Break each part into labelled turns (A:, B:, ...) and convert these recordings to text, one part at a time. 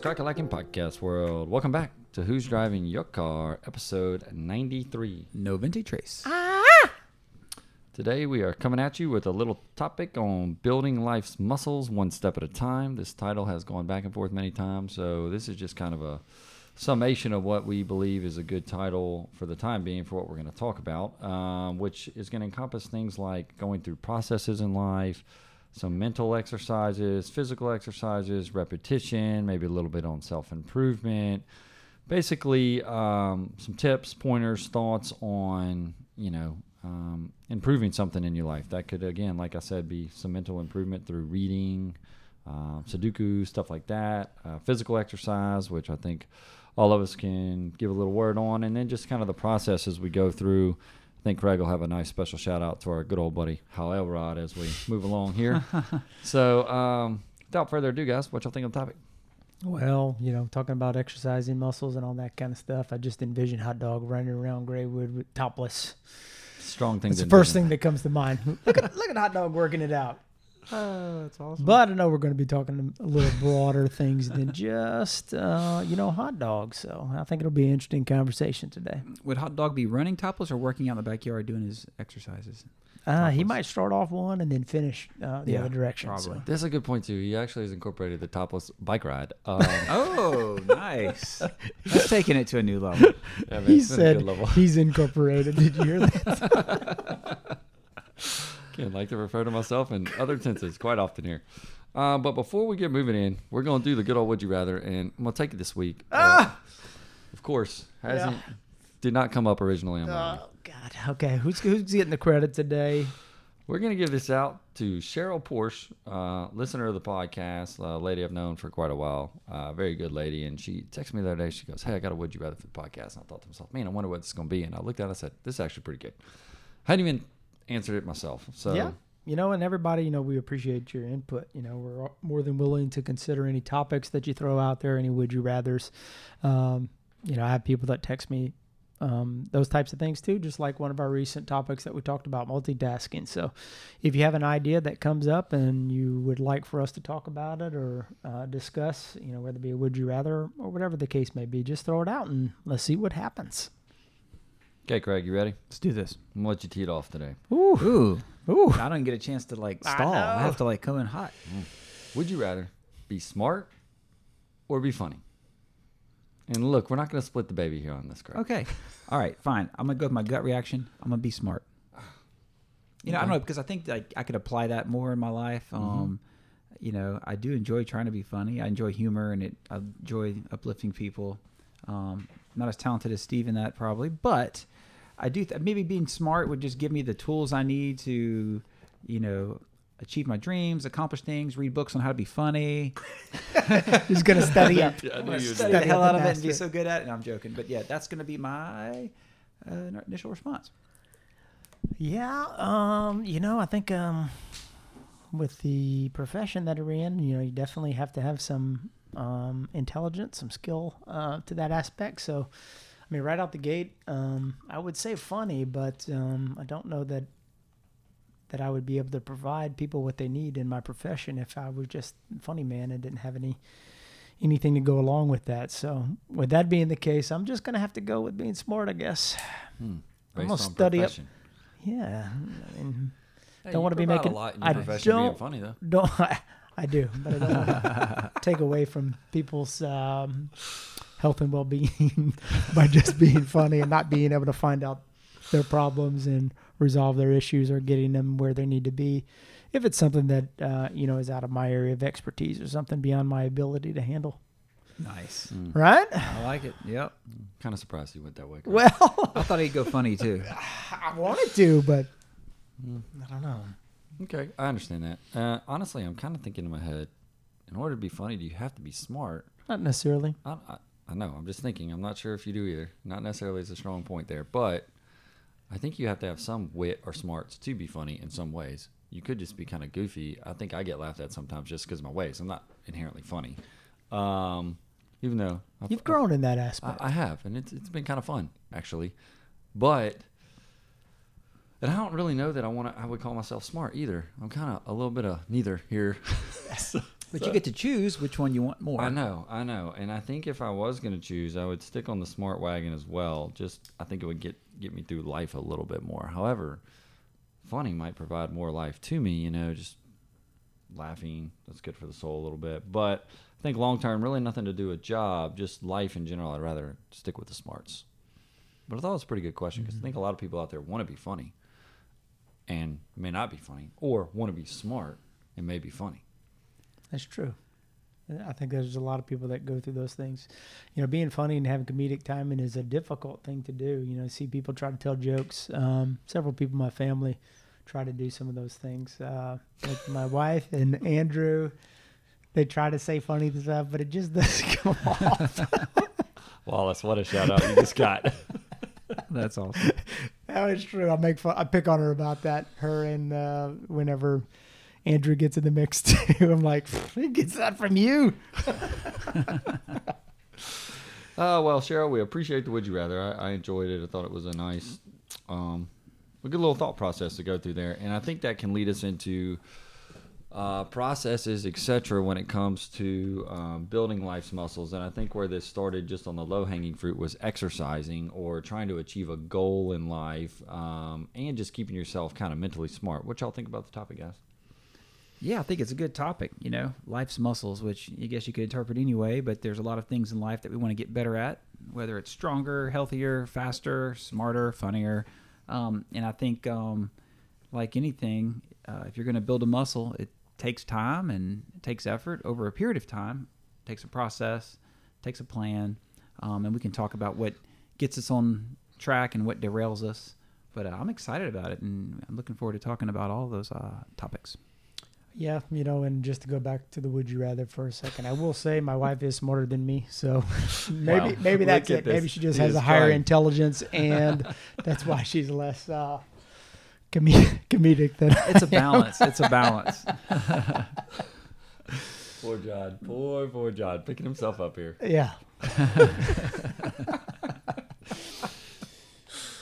A: What's cracking like in podcast world? Welcome back to Who's Driving Your Car, episode 93.
B: No venti trace. Ah!
A: Today we are coming at you with a little topic on building life's muscles one step at a time. This title has gone back and forth many times, so this is just kind of a summation of what we believe is a good title for the time being for what we're going to talk about, um, which is going to encompass things like going through processes in life, some mental exercises, physical exercises, repetition, maybe a little bit on self improvement. Basically, um, some tips, pointers, thoughts on you know um, improving something in your life. That could again, like I said, be some mental improvement through reading, um, Sudoku, stuff like that. Uh, physical exercise, which I think all of us can give a little word on, and then just kind of the process as we go through. I think Craig will have a nice special shout out to our good old buddy Hal Elrod as we move along here. so, um, without further ado, guys, what y'all think of the topic?
C: Well, you know, talking about exercising muscles and all that kind of stuff, I just envision hot dog running around Graywood with topless.
A: Strong thing.
C: That's
A: to
C: the first thing that comes to mind. Look at look at hot dog working it out.
B: Oh, that's awesome.
C: But I know we're going to be talking a little broader things than just, uh, you know, hot dogs. So I think it'll be an interesting conversation today.
B: Would Hot Dog be running topless or working out in the backyard doing his exercises?
C: Uh, he might start off one and then finish uh, the
B: Yeah,
C: other direction.
B: probably.
C: so.
A: That's a good point too. He actually has incorporated the topless bike ride. Um,
B: Oh, nice. He's taking it to a new level.
A: yeah, man,
C: He
A: it's been a good
C: said
A: level.
C: he's incorporated. Did you hear that?
A: Again, like to refer to myself in other tenses quite often here. Uh, but before we get moving in, we're going to do the good old would you rather, and I'm going to take it this week. Uh, of course, hasn't did not come up originally on my list.
C: oh God. Okay, who's who's getting the credit today?
A: We're going to give this out to Cheryl Porsche, uh, listener of the podcast, a lady I've known for quite a while, uh, very good lady. And she texted me the other day. She goes, Hey, I got a would you rather for the podcast. And I thought to myself, Man, I wonder what this is going to be. And I looked at it and I said, This is actually pretty good. I hadn't even answered it myself. So,
C: yeah. You know, and everybody, you know, we appreciate your input. You know, we're more than willing to consider any topics that you throw out there, any would you rather's. Um, you know, I have people that text me um, those types of things too, just like one of our recent topics that we talked about, multitasking. So, if you have an idea that comes up and you would like for us to talk about it or uh, discuss, you know, whether it be a would you rather or whatever the case may be, just throw it out and let's see what happens.
A: Okay, Craig, you ready?
B: Let's do this.
A: I'm going to let you tee it off today.
B: Ooh.
C: Ooh. Ooh.
B: I don't get a chance to like
C: I
B: stall. I,
C: know.
B: have to like come in hot.
A: Would you rather be smart or be funny? And look, we're not going to split the baby here on this, Craig.
B: Okay. All right, fine. I'm gonna go with my gut reaction. I'm gonna be smart. You know, I don't know because I think like I could apply that more in my life. Um, you know, I do enjoy trying to be funny. I enjoy humor and it. I enjoy uplifting people. Um, not as talented as Steve in that probably, but I do. Th- maybe being smart would just give me the tools I need to, you know, achieve my dreams, accomplish things, read books on how to be funny.
C: He's going to study up.
A: Yeah, I
B: I'm gonna study the hell out of it and be so good at it. And I'm joking, but yeah, that's gonna be my uh, initial response.
C: Yeah, um, you know, I think um, with the profession that we're in, you know, you definitely have to have some um, intelligence, some skill uh, to that aspect. So, I mean, right out the gate, um, I would say funny, but um, I don't know that that I would be able to provide people what they need in my profession if I was just funny man and didn't have any anything to go along with that. So, with that being the case, I'm just gonna have to go with being smart, I guess.
A: Hmm.
C: I'm
A: Based
C: gonna
A: on
C: study up-
A: profession.
C: Yeah, I mean,
A: Hey,
C: don't want to be making.
A: a lot in
C: I
A: your profession
C: don't
A: funny though.
C: don't. I do, but I don't want to take away from people's um, health and well-being by just being funny and not being able to find out their problems and resolve their issues or getting them where they need to be. If it's something that uh, you know is out of my area of expertise or something beyond my ability to handle,
B: Nice.
C: right?
B: I like it. Yep.
A: Kind of surprised you went that way. Chris.
C: Well,
B: I thought he'd go funny too.
C: I wanted to, but I don't know.
A: Okay, I understand that. Uh, honestly, I'm kind of thinking in my head, in order to be funny, do you have to be smart?
C: Not necessarily.
A: I, I, I know. I'm just thinking. I'm not sure if you do either. Not necessarily is a strong point there, but I think you have to have some wit or smarts to be funny in some ways. You could just be kind of goofy. I think I get laughed at sometimes just because of my ways. I'm not inherently funny, um, even though I've,
C: You've grown in that aspect.
A: I, I have, and it's it's been kind of fun actually, but. And I don't really know that I want to. I would call myself smart either. I'm kind of a little bit of neither here. So-
B: But you get to choose which one you want more.
A: I know, I know, and I think if I was going to choose, I would stick on the smart wagon as well. Just I think it would get get me through life a little bit more. However, funny might provide more life to me. You know, just laughing that's good for the soul a little bit. But I think long term, really nothing to do with job, just life in general. I'd rather stick with the smarts. But I thought it was a pretty good question because I mm-hmm. think a lot of people out there want to be funny, and may not be funny, or want to be smart and may be funny.
C: That's true. I think there's a lot of people that go through those things. You know, being funny and having comedic timing is a difficult thing to do. You know, see people try to tell jokes. Um, several people in my family try to do some of those things. Uh, like my wife and Andrew, they try to say funny stuff, but it just doesn't come off.
A: Wallace, what a shout out you just got.
B: That's awesome.
C: That is true. I make fun. I pick on her about that. Her and uh, whenever Andrew gets in the mix too, I'm like, he gets that from you.
A: Uh, well, Cheryl, we appreciate the Would You Rather. I, I enjoyed it. I thought it was a nice, um, a good little thought process to go through there, and I think that can lead us into uh, processes, etc., when it comes to um, building life's muscles. And I think where this started, just on the low hanging fruit, was exercising or trying to achieve a goal in life, um, and just keeping yourself kind of mentally smart. What y'all think about the topic, guys?
B: Yeah, I think it's a good topic. You know, life's muscles, which I guess you could interpret anyway, but there's a lot of things in life that we want to get better at, whether it's stronger, healthier, faster, smarter, funnier. Um, and I think, um, like anything, uh, if you're going to build a muscle, it takes time and takes effort over a period of time. Takes a process, takes a plan, um, and we can talk about what gets us on track and what derails us. But uh, I'm excited about it, and I'm looking forward to talking about all those uh, topics.
C: Yeah, you know, and just to go back to the would you rather for a second, I will say my wife is smarter than me, so maybe
A: Wow.
C: maybe that's
A: at
C: it. Maybe she just has a higher
A: trying.
C: intelligence, and that's why she's less uh, com- comedic than
B: It's a balance. it's a balance.
A: Poor John. Poor, poor John. Picking himself up here.
C: Yeah.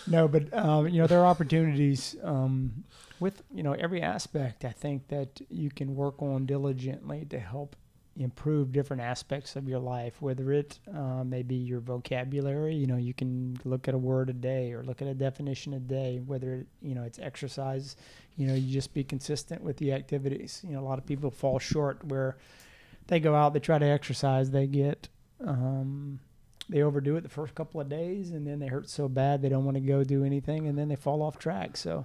C: no, but um, you know there are opportunities um, with you know every aspect. I think that you can work on diligently to help improve different aspects of your life. Whether it uh, may be your vocabulary, you know, you can look at a word a day or look at a definition a day. Whether it, you know it's exercise, you know, you just be consistent with the activities. You know, a lot of people fall short where they go out, they try to exercise, they get um, they overdo it the first couple of days, and then they hurt so bad they don't want to go do anything, and then they fall off track. So,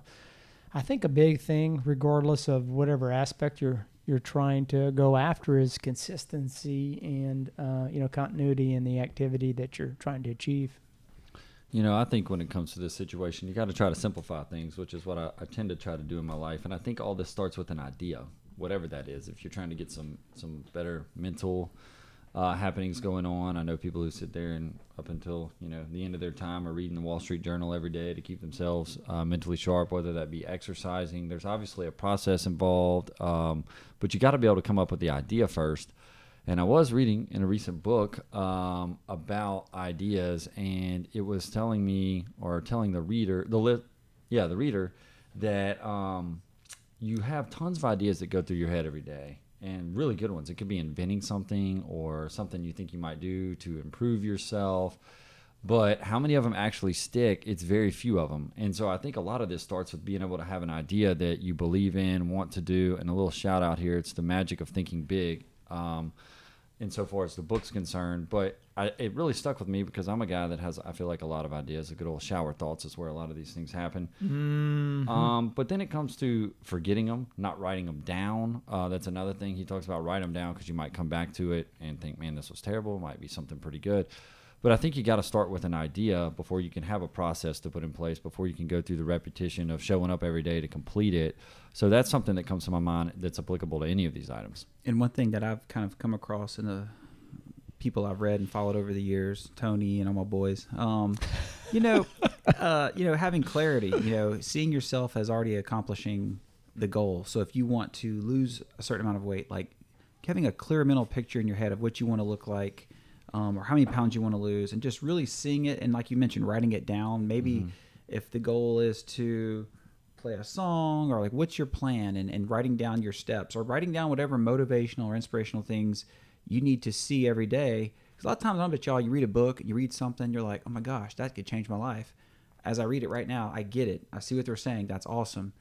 C: I think a big thing, regardless of whatever aspect you're you're trying to go after, is consistency and uh, you know continuity in the activity that you're trying to achieve.
A: You know, I think when it comes to this situation, you got to try to simplify things, which is what I, I tend to try to do in my life. And I think all this starts with an idea, whatever that is. If you're trying to get some some better mental uh, happenings going on, I know people who sit there and up until you know the end of their time are reading the Wall Street Journal every day to keep themselves uh, mentally sharp, whether that be exercising. There's obviously a process involved, um, but you got to be able to come up with the idea first. And I was reading in a recent book um, about ideas, and it was telling me, or telling the reader, the lit, yeah, the reader, that um, you have tons of ideas that go through your head every day, and really good ones. It could be inventing something or something you think you might do to improve yourself. but how many of them actually stick? It's very few of them. And so I think a lot of this starts with being able to have an idea that you believe in, want to do, and a little shout out here. It's the magic of thinking big. Um, insofar as the book's concerned. But I, it really stuck with me because I'm a guy that has, I feel like, a lot of ideas. A good old shower thoughts is where a lot of these things happen.
C: Mm-hmm.
A: Um, but then it comes to forgetting them, not writing them down. Uh, that's another thing he talks about. Write them down because you might come back to it and think, man, this was terrible. It might be something pretty good. But I think you got to start with an idea before you can have a process to put in place, before you can go through the repetition of showing up every day to complete it. So that's something that comes to my mind that's applicable to any of these items.
B: And one thing that I've kind of come across in the people I've read and followed over the years, Tony and all my boys, um, you know, uh, you know, having clarity, you know, seeing yourself as already accomplishing the goal. So if you want to lose a certain amount of weight, like having a clear mental picture in your head of what you want to look like, um, or how many pounds you want to lose, and just really seeing it, and like you mentioned, writing it down. Maybe
A: Mm-hmm.
B: if the goal is to play a song or like what's your plan and, and writing down your steps or writing down whatever motivational or inspirational things you need to see every day. Because a lot of times i don't bet y'all you read a book you read something you're like oh my gosh that could change my life. As i read it right now i get it. I see what they're saying. That's awesome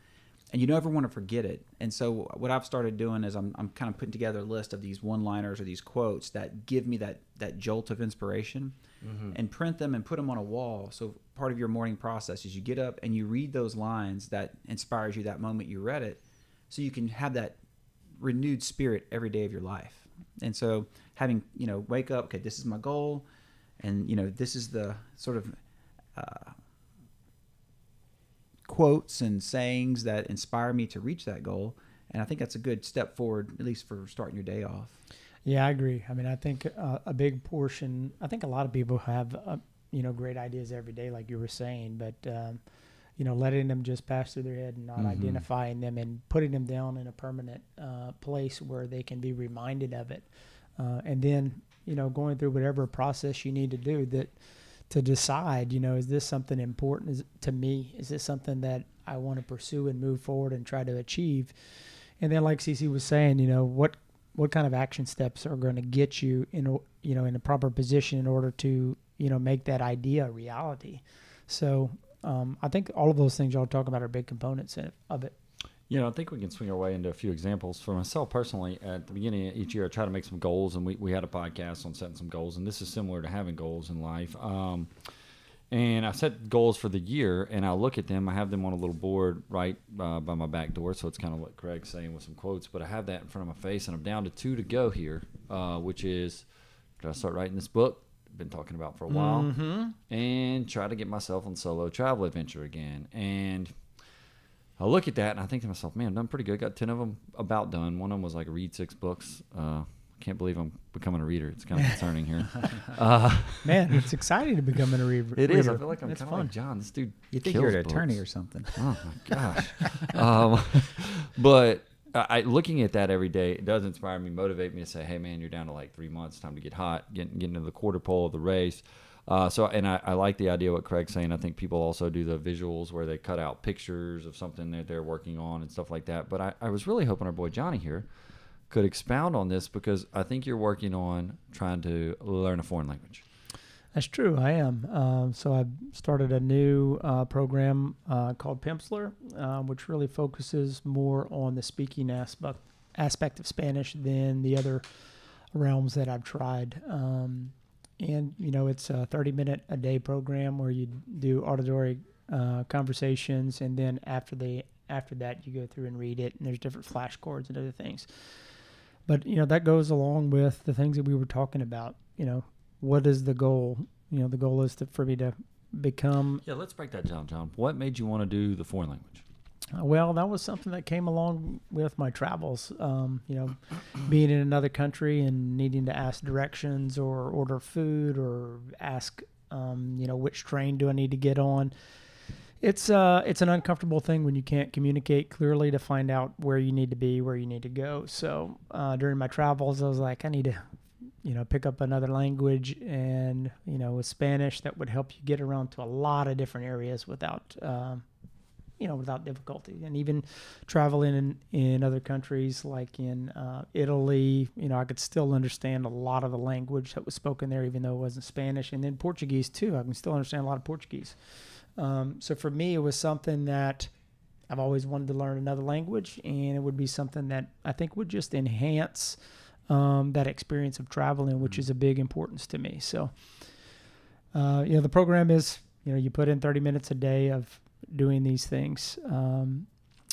B: and you don't ever want to forget it. And so what i've started doing is i'm, I'm kind of putting together a list of these one liners or these quotes that give me that that jolt of inspiration and print them and put them on a wall. So part of your morning process is you get up and you read those lines that inspires you that moment you read it so you can have that renewed spirit every day of your life. And so having you know wake up okay this is my goal and you know this is the sort of uh, quotes and sayings that inspire me to reach that goal and i think that's a good step forward at least for starting your day off
C: Yeah, I agree. I mean, I think uh, a big portion. I think a lot of people have, uh, you know, great ideas every day, like you were saying, but um, you know, letting them just pass through their head and not
A: Mhm.
C: identifying them and putting them down in a permanent uh, place where they can be reminded of it, uh, and then you know, going through whatever process you need to do that to decide, you know, is this something important to me? Is this something that I want to pursue and move forward and try to achieve? And then, like CC was saying, you know, what what kind of action steps are going to get you in you know in a proper position in order to you know make that idea a reality so um, i think all of those things y'all talk about are big components of it
A: You know, I think we can swing our way into a few examples. For myself personally, at the beginning of each year, I try to make some goals, and we, we had a podcast on setting some goals, and this is similar to having goals in life. Um, and I set goals for the year, and I look at them. I have them on a little board right uh, by my back door, so it's kind of what Craig's saying with some quotes. But I have that in front of my face, and I'm down to two to go here, uh, which is did I start writing this book? Been talking about for a while, and try to get myself on solo travel adventure again. And I look at that and I think to myself, man, I've done pretty good. Got 10 of them about done. One of them was like read six books. Uh, can't believe I'm becoming a reader. It's kind of concerning here. Uh,
C: man it's exciting to become a reader
A: it is. I feel like I'm
C: it's
A: kind of
C: fun
A: like John. This dude.
B: you think
A: kills
B: you're an attorney or something
A: Oh my gosh. um, but I, I, looking at that every day, it does inspire me, motivate me to say, "Hey, man, you're down to like three months. Time to get hot, Getting get into the quarter pole of the race." Uh, so, and I, I like the idea what Craig's saying. I think people also do the visuals where they cut out pictures of something that they're working on and stuff like that. But I, I was really hoping our boy Johnny here could expound on this because I think you're working on trying to learn a foreign language.
C: That's true. I am. Um, so I've started a new uh, program uh, called Pimsleur, uh, which really focuses more on the speaking aspect aspect of Spanish than the other realms that I've tried. Um, and you know, it's a 30 minute a day program where you do auditory uh, conversations, and then after the after that, you go through and read it, and there's different flashcards and other things. But you know, that goes along with the things that we were talking about. You know, what is the goal? You know, the goal is to, for me to become.
A: Yeah, let's break that down, John. What made you want to do the foreign language?
C: Well, that was something that came along with my travels. Um, you know, being in another country and needing to ask directions or order food or ask, um, you know, which train do I need to get on. It's uh, it's an uncomfortable thing when you can't communicate clearly to find out where you need to be, where you need to go. So uh, during my travels, I was like, I need to you know pick up another language and you know with spanish that would help you get around to a lot of different areas without um, you know without difficulty. And even traveling in in other countries like in uh, Italy, you know, I could still understand a lot of the language that was spoken there, even though it wasn't Spanish. And then Portuguese too, I can still understand a lot of Portuguese. Um, so for me, it was something that I've always wanted to learn another language, and it would be something that I think would just enhance um, that experience of traveling, which is a big importance to me. So, uh, you know, the program is, you know, you put in 30 minutes a day of doing these things, um,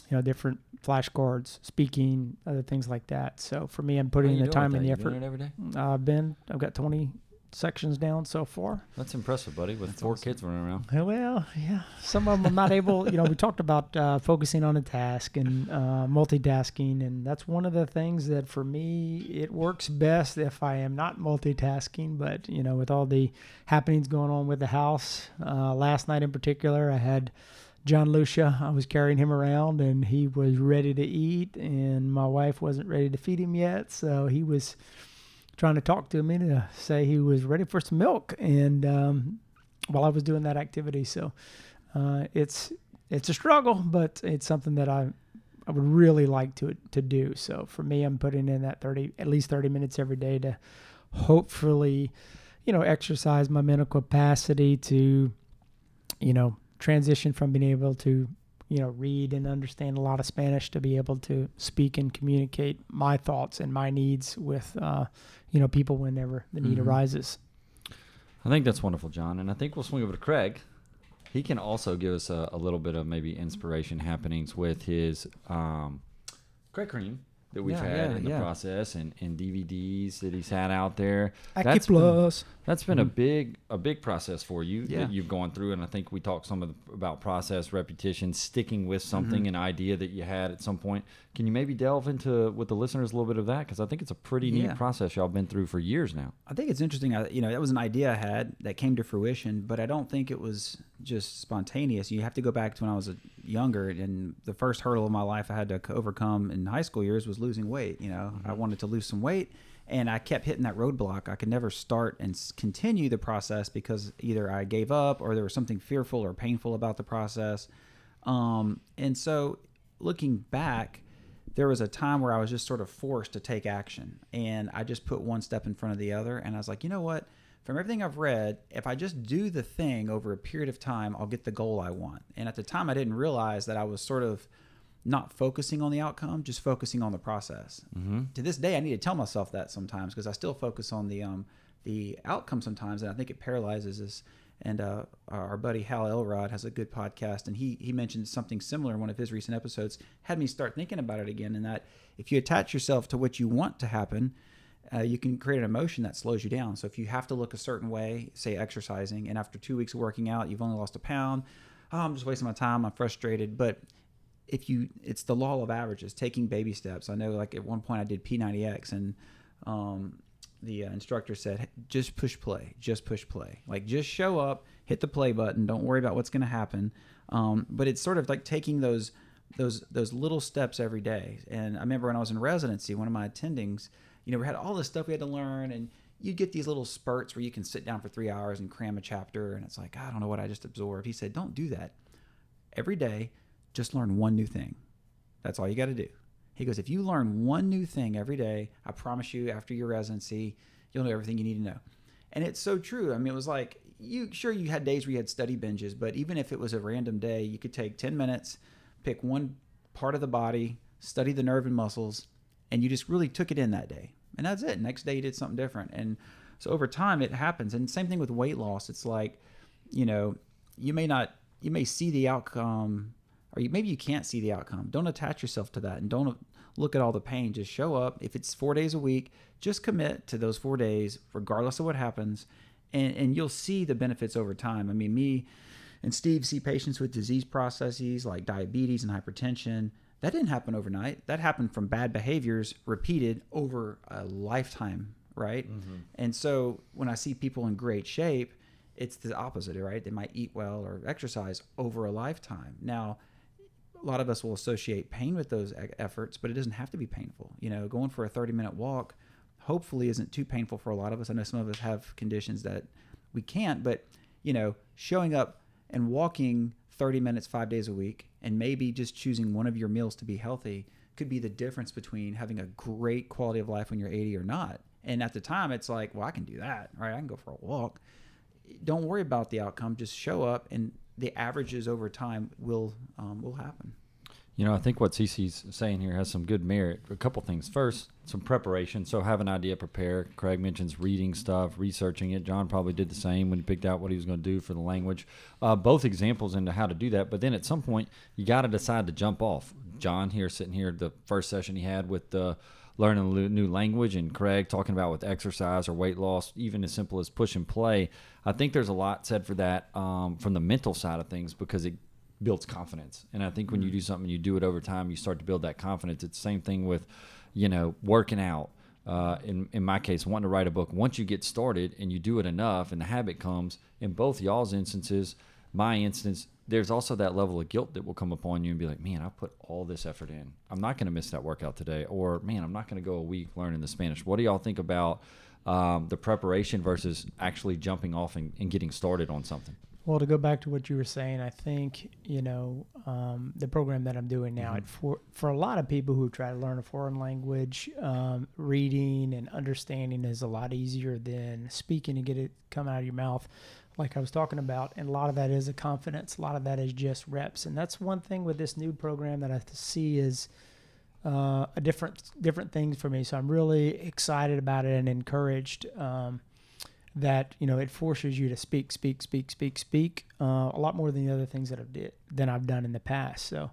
C: you know, different flashcards, speaking, other things like that. So for me, I'm putting the time and the?
A: You
C: effort.
A: doing it every day?
C: I've been, I've got 20 sections down so far.
A: That's impressive, buddy. With
B: That's
A: four
B: awesome.
A: kids running around.
C: Uh, Well, yeah, some of them I'm not able. You know, we talked about uh, focusing on a task and uh, multitasking, and that's one of the things that for me it works best if I am not multitasking. But you know, with all the happenings going on with the house, uh, last night in particular, I had John Lucia. I was carrying him around, and he was ready to eat, and my wife wasn't ready to feed him yet, so he was trying to talk to me to say he was ready for some milk, and um, while I was doing that activity. So uh, it's it's a struggle, but it's something that I I would really like to to do. So for me, I'm putting in that thirty at least thirty minutes every day to hopefully, you know, exercise my mental capacity to, you know, transition from being able to you know read and understand a lot of Spanish to be able to speak and communicate my thoughts and my needs with uh, you know people whenever the need
B: Mhm.
C: arises.
A: I think that's wonderful, John. And I think we'll swing over to Craig. He can also give us a, a little bit of maybe inspiration happenings with his um, Craig Cream that we've
B: Yeah,
A: had
B: yeah,
A: in the
B: yeah.
A: process and, and DVDs that he's had out there.
C: Aki
A: That's been- That's been a
B: Mhm.
A: big a big process for you
B: Yeah.
A: that you've gone through, and I think we talked some of the, about process, repetition, sticking with something,
B: Mhm.
A: an idea that you had at some point. Can you maybe delve into with the listeners a little bit of that? Because I think it's a pretty neat
B: Yeah.
A: process y'all been through for years now.
B: I think it's interesting. I, you know, that was an idea I had that came to fruition, but I don't think it was just spontaneous. You have to go back to when I was a, younger, and the first hurdle of my life I had to overcome in high school years was losing weight. You know, I wanted to lose some weight, and I kept hitting that roadblock. I could never start and continue the process because either I gave up or there was something fearful or painful about the process. Um, and so, looking back, there was a time where I was just sort of forced to take action, and I just put one step in front of the other, and I was like, you know what? From everything I've read, if I just do the thing over a period of time, I'll get the goal I want. And at the time, I didn't realize that I was sort of not focusing on the outcome, just focusing on the process.
A: Mm-hmm.
B: To this day, I need to tell myself that sometimes because I still focus on the um, the outcome sometimes, and I think it paralyzes us. And uh, our buddy Hal Elrod has a good podcast, and he he mentioned something similar in one of his recent episodes. Had me start thinking about it again, and that if you attach yourself to what you want to happen, uh, you can create an emotion that slows you down. So if you have to look a certain way, say exercising, and after two weeks of working out, you've only lost a pound, oh, I'm just wasting my time. I'm frustrated, but if you it's the law of averages taking baby steps. I know like at one point i did p90x and um, the uh, instructor said just push play just push play. Like just show up hit the play button don't worry about what's going to happen. Um, but it's sort of like taking those those those little steps every day. And i remember when i was in residency one of my attendings you know we had all this stuff we had to learn and you get these little spurts where you can sit down for three hours and cram a chapter and it's like i don't know what i just absorbed he said don't do that every day just learn one new thing. That's all you got to do. He goes, if you learn one new thing every day, I promise you, after your residency, you'll know everything you need to know. And it's so true. I mean, it was like you sure you had days where you had study binges, but even if it was a random day, you could take 10 minutes, pick one part of the body, study the nerve and muscles, and you just really took it in that day. And that's it. Next day you did something different. And so over time it happens. And same thing with weight loss. It's like, you know, you may not you may see the outcome or you, maybe you can't see the outcome. Don't attach yourself to that and don't look at all the pain. Just show up. If it's four days a week, just commit to those four days, regardless of what happens, and, and you'll see the benefits over time. I mean, me and Steve see patients with disease processes like diabetes and hypertension. That didn't happen overnight. That happened from bad behaviors repeated over a lifetime, right? Mm-hmm. And so when I see people in great shape, it's the opposite, right? They might eat well or exercise over a lifetime. Now, a lot of us will associate pain with those efforts, but it doesn't have to be painful. You know, going for a 30 minute walk hopefully isn't too painful for a lot of us. I know some of us have conditions that we can't, but, you know, showing up and walking 30 minutes five days a week, and maybe just choosing one of your meals to be healthy could be the difference between having a great quality of life when you're 80 or not. And at the time, it's like, well, I can do that, right? I can go for a walk. Don't worry about the outcome. Just show up, and the averages over time will um, will happen.
A: You know, I think what Cece's saying here has some good merit. A couple things. First, some preparation. So have an idea, prepare. Craig mentions reading stuff, researching it. John probably did the same when he picked out what he was going to do for the language. Uh, both examples into how to do that. But then at some point, you got to decide to jump off. John here, sitting here, the first session he had with the learning a new language, and Craig talking about with exercise or weight loss, even as simple as push and play. I think there's a lot said for that um, from the mental side of things because it builds confidence. And I think when you do something, you do it over time, you start to build that confidence. It's the same thing with, you know, working out. Uh, in in my case, wanting to write a book. Once you get started and you do it enough, and the habit comes. In both y'all's instances, my instance, there's also that level of guilt that will come upon you and be like, man, I put all this effort in. I'm not going to miss that workout today, or man, I'm not going to go a week learning the Spanish. What do y'all think about um, the preparation versus actually jumping off and, and getting started on something?
C: Well, to go back to what you were saying, I think you know um, the program that I'm doing now.
A: Mhm.
C: For for a lot of people who try to learn a foreign language, um, reading and understanding is a lot easier than speaking and get it come out of your mouth, like I was talking about. And a lot of that is a confidence. A lot of that is just reps. And that's one thing with this new program that I see is uh, a different different things for me. So I'm really excited about it and encouraged. Um, that you know it forces you to speak, speak, speak, speak, speak uh, a lot more than the other things that I've did than I've done in the past. So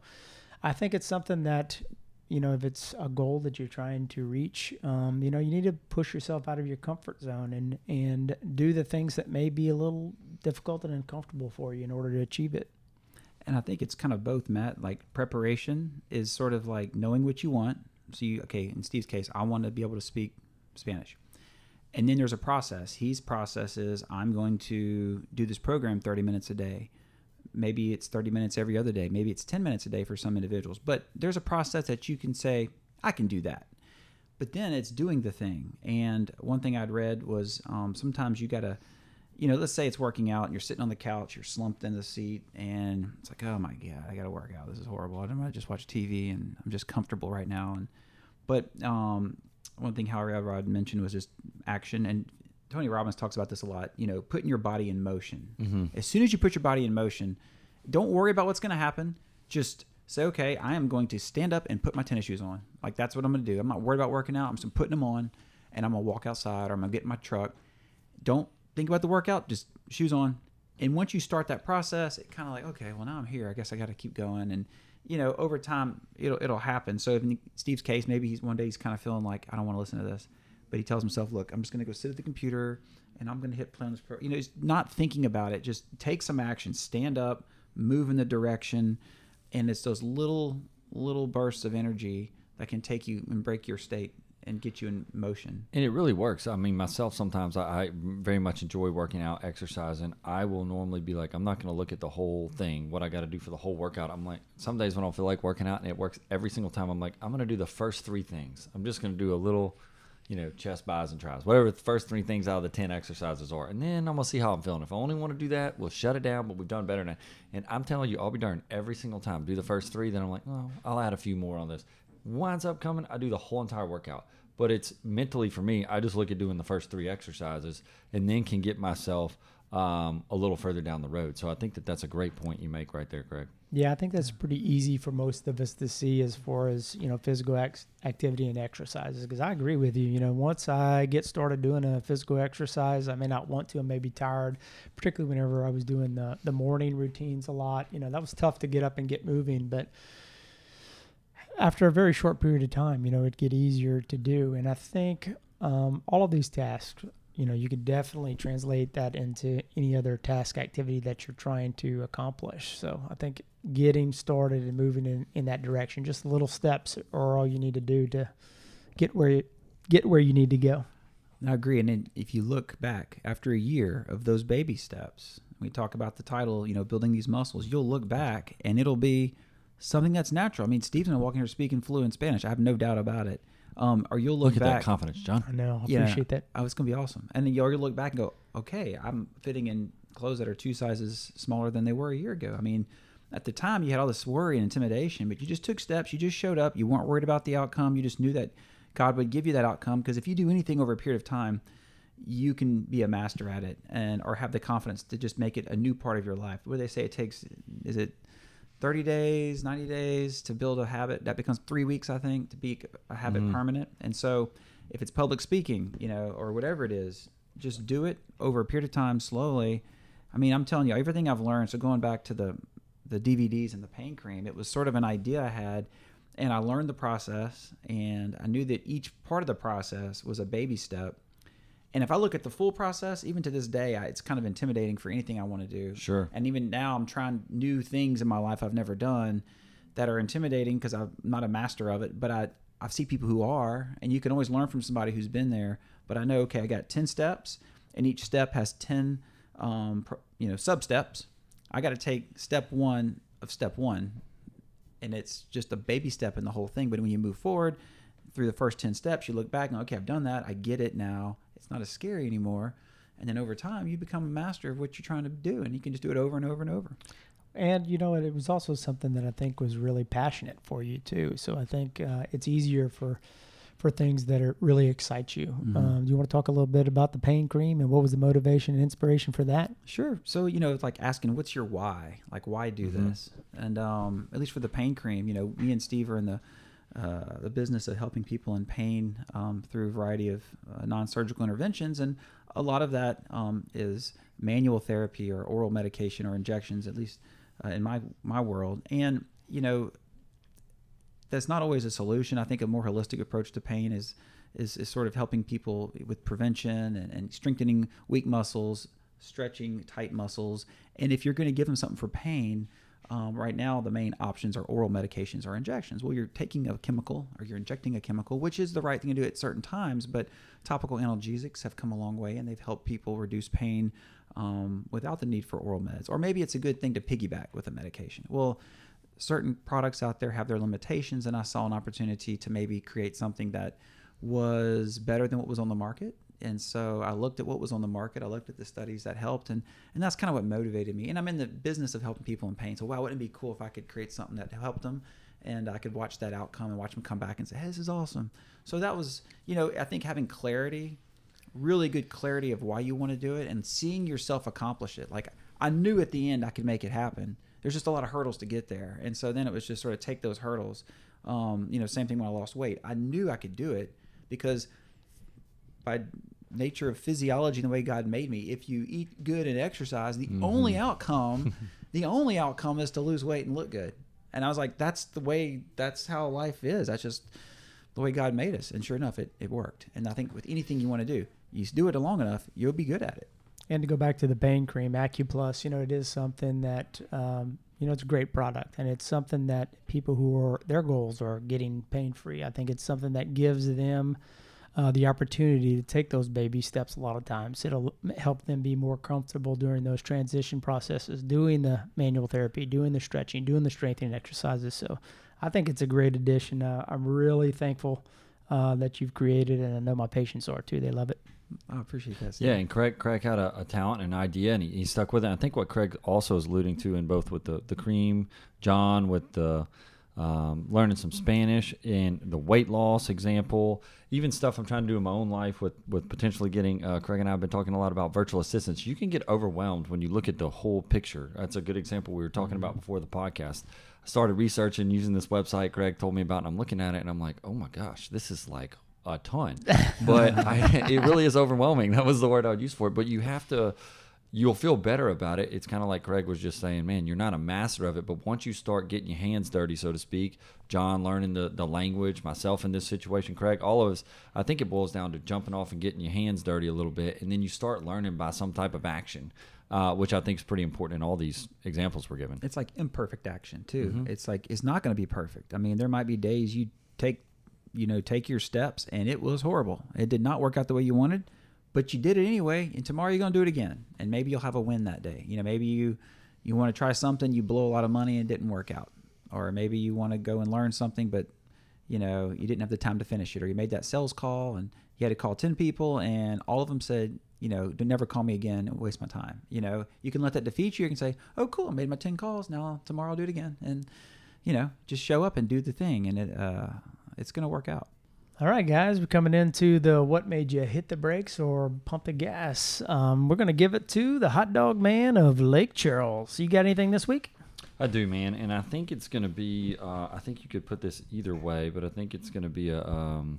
C: I think it's something that you know if it's a goal that you're trying to reach, um, you know you need to push yourself out of your comfort zone and and do the things that may be a little difficult and uncomfortable for you in order to achieve it.
B: And I think it's kind of both, Matt. Like preparation is sort of like knowing what you want. So you okay, in Steve's case, I want to be able to speak Spanish. And then there's a process. His process is I'm going to do this program 30 minutes a day. Maybe it's 30 minutes every other day. Maybe it's 10 minutes a day for some individuals. But there's a process that you can say, I can do that. But then it's doing the thing. And one thing I'd read was um, sometimes you got to, you know, let's say it's working out and you're sitting on the couch, you're slumped in the seat, and it's like, oh my God, I got to work out. This is horrible. I'm going to just watch TV and I'm just comfortable right now. And, but um, one thing Hal Elrod mentioned was just action. And Tony Robbins talks about this a lot, you know, putting your body in motion.
A: Mm-hmm.
B: As soon as you put your body in motion, don't worry about what's going to happen. Just say, okay, I am going to stand up and put my tennis shoes on. Like that's what I'm going to do. I'm not worried about working out. I'm just putting them on and I'm going to walk outside or I'm going to get in my truck. Don't think about the workout, just shoes on. And once you start that process, it kind of like, okay, well now I'm here. I guess I got to keep going. And you know, over time, it'll it'll happen. So in Steve's case, maybe he's one day he's kind of feeling like I don't want to listen to this, but he tells himself, look, I'm just going to go sit at the computer and I'm going to hit play on this. Pro-. You know, he's not thinking about it. Just take some action, stand up, move in the direction, and it's those little little bursts of energy that can take you and break your state and get you in motion.
A: And it really works. I mean, myself, sometimes I, I very much enjoy working out, exercising. I will normally be like, I'm not going to look at the whole thing, what I got to do for the whole workout. I'm like, some days when I don't feel like working out, and it works every single time, I'm like, I'm going to do the first three things. I'm just going to do a little, you know, chest, buys, and tries, whatever the first three things out of the 10 exercises are. And then I'm to see how I'm feeling. If I only want to do that, we'll shut it down, but we've done better now. And I'm telling you, I'll be darned every single time. Do the first three, then I'm like, oh, I'll add a few more on this. Winds up coming, I do the whole entire workout but it's mentally for me i just look at doing the first three exercises and then can get myself um, a little further down the road so i think that that's a great point you make right there greg
C: Yeah, I think that's pretty easy for most of us to see as far as you know physical ex- activity and exercises. Because I agree with you. You know, once I get started doing a physical exercise, I may not want to. I may be tired, particularly whenever I was doing the the morning routines a lot. You know, that was tough to get up and get moving, but after a very short period of time, you know, it'd get easier to do. And I think um, all of these tasks, you know, you could definitely translate that into any other task activity that you're trying to accomplish. So I think getting started and moving in, in that direction, just little steps are all you need to do to get where you, get where you need to go.
B: I agree. And if you look back after a year of those baby steps, we talk about the title, you know, building these muscles, you'll look back and it'll be something that's natural. I mean, Steve's been walking here speaking fluent Spanish. I have no doubt about it. Um, or you'll look,
A: look at
B: back.
A: that confidence john
C: I know. I
B: Yeah.
C: appreciate that.
B: Oh, it's gonna be awesome. And then you'll look back and go, okay, I'm fitting in clothes that are two sizes smaller than they were a year ago. I mean, at the time you had all this worry and intimidation, but you just took steps. You just showed up. You weren't worried about the outcome. You just knew that God would give you that outcome because if you do anything over a period of time, you can be a master at it and or have the confidence to just make it a new part of your life. What do they say it takes is it 30 days, 90 days to build a habit that becomes 3 weeks I think to be a habit
A: Mhm.
B: permanent. And so if it's public speaking, you know, or whatever it is, just do it over a period of time slowly. I mean, I'm telling you everything I've learned. So going back to the the DVDs and the pain cream, it was sort of an idea I had and I learned the process and I knew that each part of the process was a baby step. And if I look at the full process, even to this day, I, it's kind of intimidating for anything I want to do.
A: Sure.
B: And even now, I'm trying new things in my life I've never done that are intimidating because I'm not a master of it. But I I see people who are, and you can always learn from somebody who's been there. But I know, okay, I got ten steps, and each step has ten, um, you know, sub steps. I got to take step one of step one, and it's just a baby step in the whole thing. But when you move forward through the first ten steps, you look back and okay, I've done that. I get it now. It's not as scary anymore. And then over time, you become a master of what you're trying to do, and you can just do it over and over and over.
C: And you know, it was also something that I think was really passionate for you too. So I think uh, it's easier for for things that are really excite you.
B: Mhm.
C: Um, do you want to talk a little bit about the pain cream and what was the motivation and inspiration for that?
B: Sure. So you know, it's like asking, "What's your why? Like, why do
A: Mhm.
B: this?" And um, at least for the pain cream, you know, me and Steve are in the uh, the business of helping people in pain um, through a variety of uh, non-surgical interventions, and a lot of that um, is manual therapy or oral medication or injections, at least uh, in my my world. And you know, that's not always a solution. I think a more holistic approach to pain is is, is sort of helping people with prevention and, and strengthening weak muscles, stretching tight muscles. And if you're going to give them something for pain, um, right now the main options are oral medications or injections. Well, you're taking a chemical or you're injecting a chemical, which is the right thing to do at certain times. But topical analgesics have come a long way and they've helped people reduce pain um, without the need for oral meds. Or maybe it's a good thing to piggyback with a medication. Well, certain products out there have their limitations, and I saw an opportunity to maybe create something that was better than what was on the market. And so I looked at what was on the market. I looked at the studies that helped, and and that's kind of what motivated me. And I'm in the business of helping people in pain. So wow, wouldn't it be cool if I could create something that helped them, and I could watch that outcome and watch them come back and say, hey, this is awesome. So that was, you know, I think having clarity, really good clarity of why you want to do it, and seeing yourself accomplish it. Like I knew at the end I could make it happen. There's just a lot of hurdles to get there, and so then it was just sort of take those hurdles. Um, you know, same thing when I lost weight. I knew I could do it because by nature of physiology and the way God made me, if you eat good and exercise, the
A: Mhm.
B: only outcome, the only outcome is to lose weight and look good. And I was like, that's the way, that's how life is. That's just the way God made us. And sure enough, it, it worked. And I think with anything you want to do, you do it long enough, you'll be good at it.
C: And to go back to the pain cream, AcuPlus, you know, it is something that, um, you know, it's a great product and it's something that people who are, their goals are getting pain free. I think it's something that gives them uh, the opportunity to take those baby steps a lot of times. It'll help them be more comfortable during those transition processes, doing the manual therapy, doing the stretching, doing the strengthening exercises. So I think it's a great addition. Uh, I'm really thankful uh, that you've created, and I know my patients are too. They love it.
B: I appreciate that. Steve.
A: Yeah, and Craig Craig had a, a talent and idea, and he, he stuck with it. I think what Craig also is alluding to in both with the the cream, John with the um, learning some Spanish, and the weight loss example, even stuff I'm trying to do in my own life with with potentially getting. Uh, Craig and I have been talking a lot about virtual assistants. You can get overwhelmed when you look at the whole picture. That's a good example we were talking about before the podcast. I started researching using this website Craig told me about, and I'm looking at it, and I'm like, oh my gosh, this is like a ton. But I, it really is overwhelming. That was the word I would use for it. But you have to, you'll feel better about it. It's kind of like Craig was just saying, man, you're not a master of it. But once you start getting your hands dirty, so to speak, John learning the, the language, myself in this situation, Craig, all of us, I think it boils down to jumping off and getting your hands dirty a little bit. And then you start learning by some type of action. Uh, which I think is pretty important in all these examples we're given.
B: it's like imperfect action too.
A: Mhm.
B: It's like it's not going to be perfect. I mean, there might be days you take, you know, take your steps and it was horrible. It did not work out the way you wanted, but you did it anyway. And tomorrow you're going to do it again, and maybe you'll have a win that day. You know, maybe you you want to try something, you blow a lot of money and didn't work out, or maybe you want to go and learn something, but you know you didn't have the time to finish it, or you made that sales call and you had to call 10 people and all of them said you know don't never call me again and waste my time you know you can let that defeat you you can say oh cool i made my 10 calls now tomorrow i'll do it again and you know just show up and do the thing and it uh it's gonna work out
C: All right, guys, we're coming into the what made you hit the brakes or pump the gas. Um, we're going to give it to the hot dog man of Lake Charles. You got anything this week?
A: I do, man, and I think it's going to be. Uh, I think you could put this either way, but I think it's going to be a um,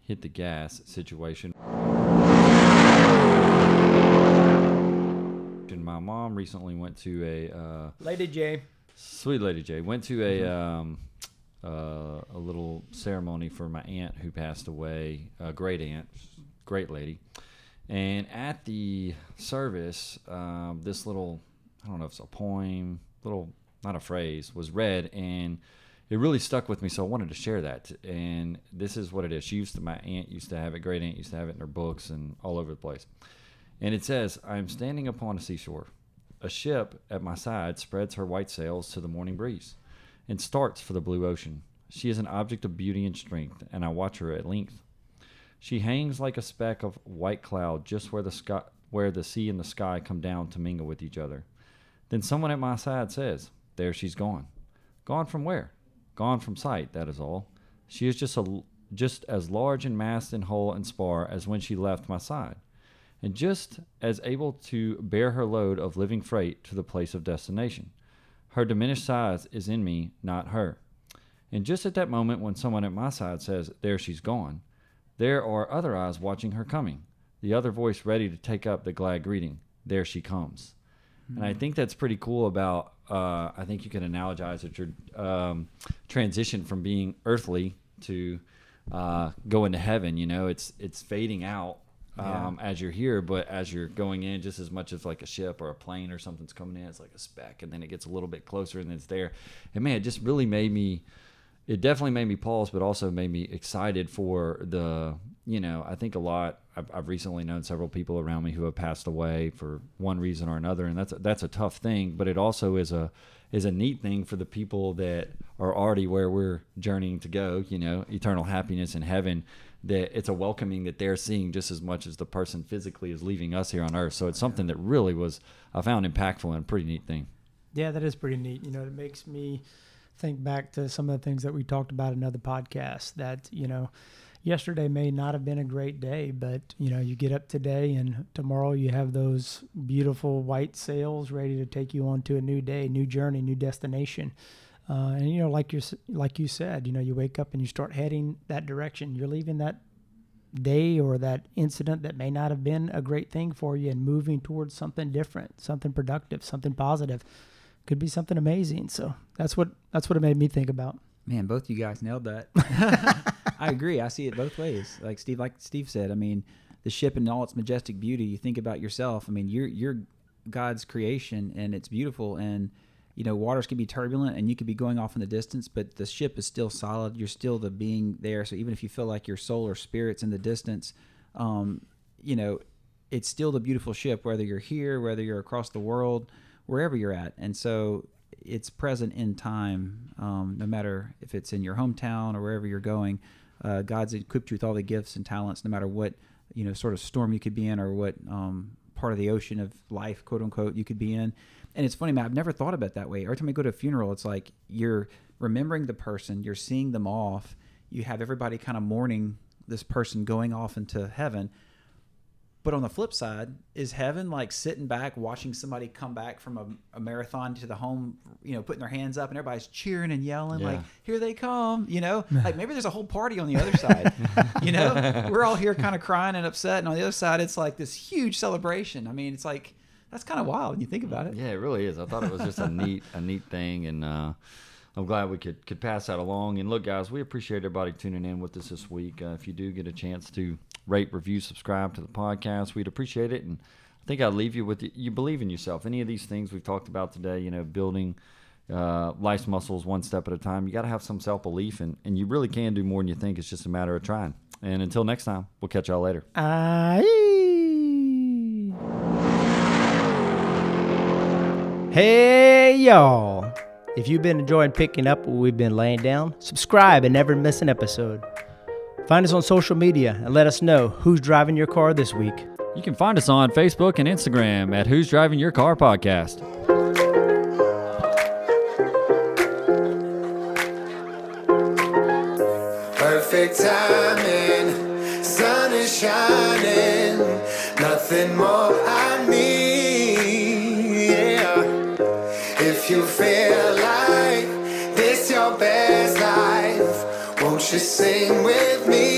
A: hit the gas situation. And my mom recently went to a uh,
C: Lady J.
A: sweet lady J went to a um, uh, a little ceremony for my aunt who passed away, a great aunt, great lady, and at the service, um, this little I don't know if it's a poem, little not a phrase was read and it really stuck with me so i wanted to share that. And this is what it is. She used to my aunt used to have it great aunt used to have it in her books and all over the place. And it says i am standing upon a seashore. A ship at my side spreads her white sails to the morning breeze and starts for the blue ocean she is an object of beauty and strength and i watch her at length she hangs like a speck of white cloud just where the sky where the sea and the sky come down to mingle with each other then someone at my side says, There she's gone. Gone from where? Gone from sight, that is all. She is just, a, just as large in mast and hull and spar as when she left my side, and just as able to bear her load of living freight to the place of destination. Her diminished size is in me, not her. And just at that moment when someone at my side says, There she's gone, there are other eyes watching her coming, the other voice ready to take up the glad greeting, There she comes. And I think that's pretty cool about, uh, I think you can analogize it, your um, transition from being earthly to uh, going to heaven. You know, it's it's fading out um, as you're here, but as you're going in, just as much as like a ship or a plane or something's coming in, it's like a speck, and then it gets a little bit closer, and it's there. And man, it just really made me. It definitely made me pause, but also made me excited for the. You know, I think a lot. I've, I've recently known several people around me who have passed away for one reason or another, and that's a, that's a tough thing. But it also is a is a neat thing for the people that are already where we're journeying to go. You know, eternal happiness in heaven. That it's a welcoming that they're seeing just as much as the person physically is leaving us here on earth. So it's something that really was I found impactful and pretty neat thing.
C: Yeah, that is pretty neat. You know, it makes me think back to some of the things that we talked about in other podcasts that, you know, yesterday may not have been a great day, but, you know, you get up today and tomorrow you have those beautiful white sails ready to take you on to a new day, new journey, new destination. Uh, and, you know, like you like you said, you know, you wake up and you start heading that direction. You're leaving that day or that incident that may not have been a great thing for you and moving towards something different, something productive, something positive. Could be something amazing. So that's what that's what it made me think about.
B: Man, both you guys nailed that. I agree. I see it both ways. Like Steve, like Steve said. I mean, the ship in all its majestic beauty. You think about yourself. I mean, you're you're God's creation, and it's beautiful. And you know, waters can be turbulent, and you could be going off in the distance, but the ship is still solid. You're still the being there. So even if you feel like your soul or spirit's in the distance, um, you know, it's still the beautiful ship. Whether you're here, whether you're across the world, wherever you're at, and so it's present in time, um, no matter if it's in your hometown or wherever you're going. Uh, God's equipped you with all the gifts and talents, no matter what you know sort of storm you could be in or what um, part of the ocean of life, quote unquote, you could be in. And it's funny, man. I've never thought about it that way. Every time I go to a funeral, it's like you're remembering the person, you're seeing them off. You have everybody kind of mourning this person going off into heaven. But on the flip side, is heaven like sitting back watching somebody come back from a, a marathon to the home, you know, putting their hands up and everybody's cheering and yelling
A: Yeah.
B: like, "Here they come!" You know, like maybe there's a whole party on the other side. you know, we're all here kind of crying and upset, and on the other side, it's like this huge celebration. I mean, it's like that's kind of wild when you think about it.
A: Yeah, it really is. I thought it was just a neat, a neat thing, and uh, I'm glad we could could pass that along. And look, guys, we appreciate everybody tuning in with us this week. Uh, if you do get a chance to rate, review, subscribe to the podcast, we'd appreciate it. And I think I'll leave you with you believe in yourself. Any of these things we've talked about today, you know, building uh, life's muscles one step at a time. You got to have some self belief, and and you really can do more than you think. It's just a matter of trying. And until next time, we'll catch y'all later.
C: Aye. Hey, y'all. If you've been enjoying picking up what we've been laying down, subscribe and never miss an episode. Find us on social media and let us know who's driving your car this week.
A: You can find us on Facebook and Instagram at Who's Driving Your Car Podcast.
D: Perfect timing, sun is shining, nothing more I you feel like this your best life, won't you sing with me?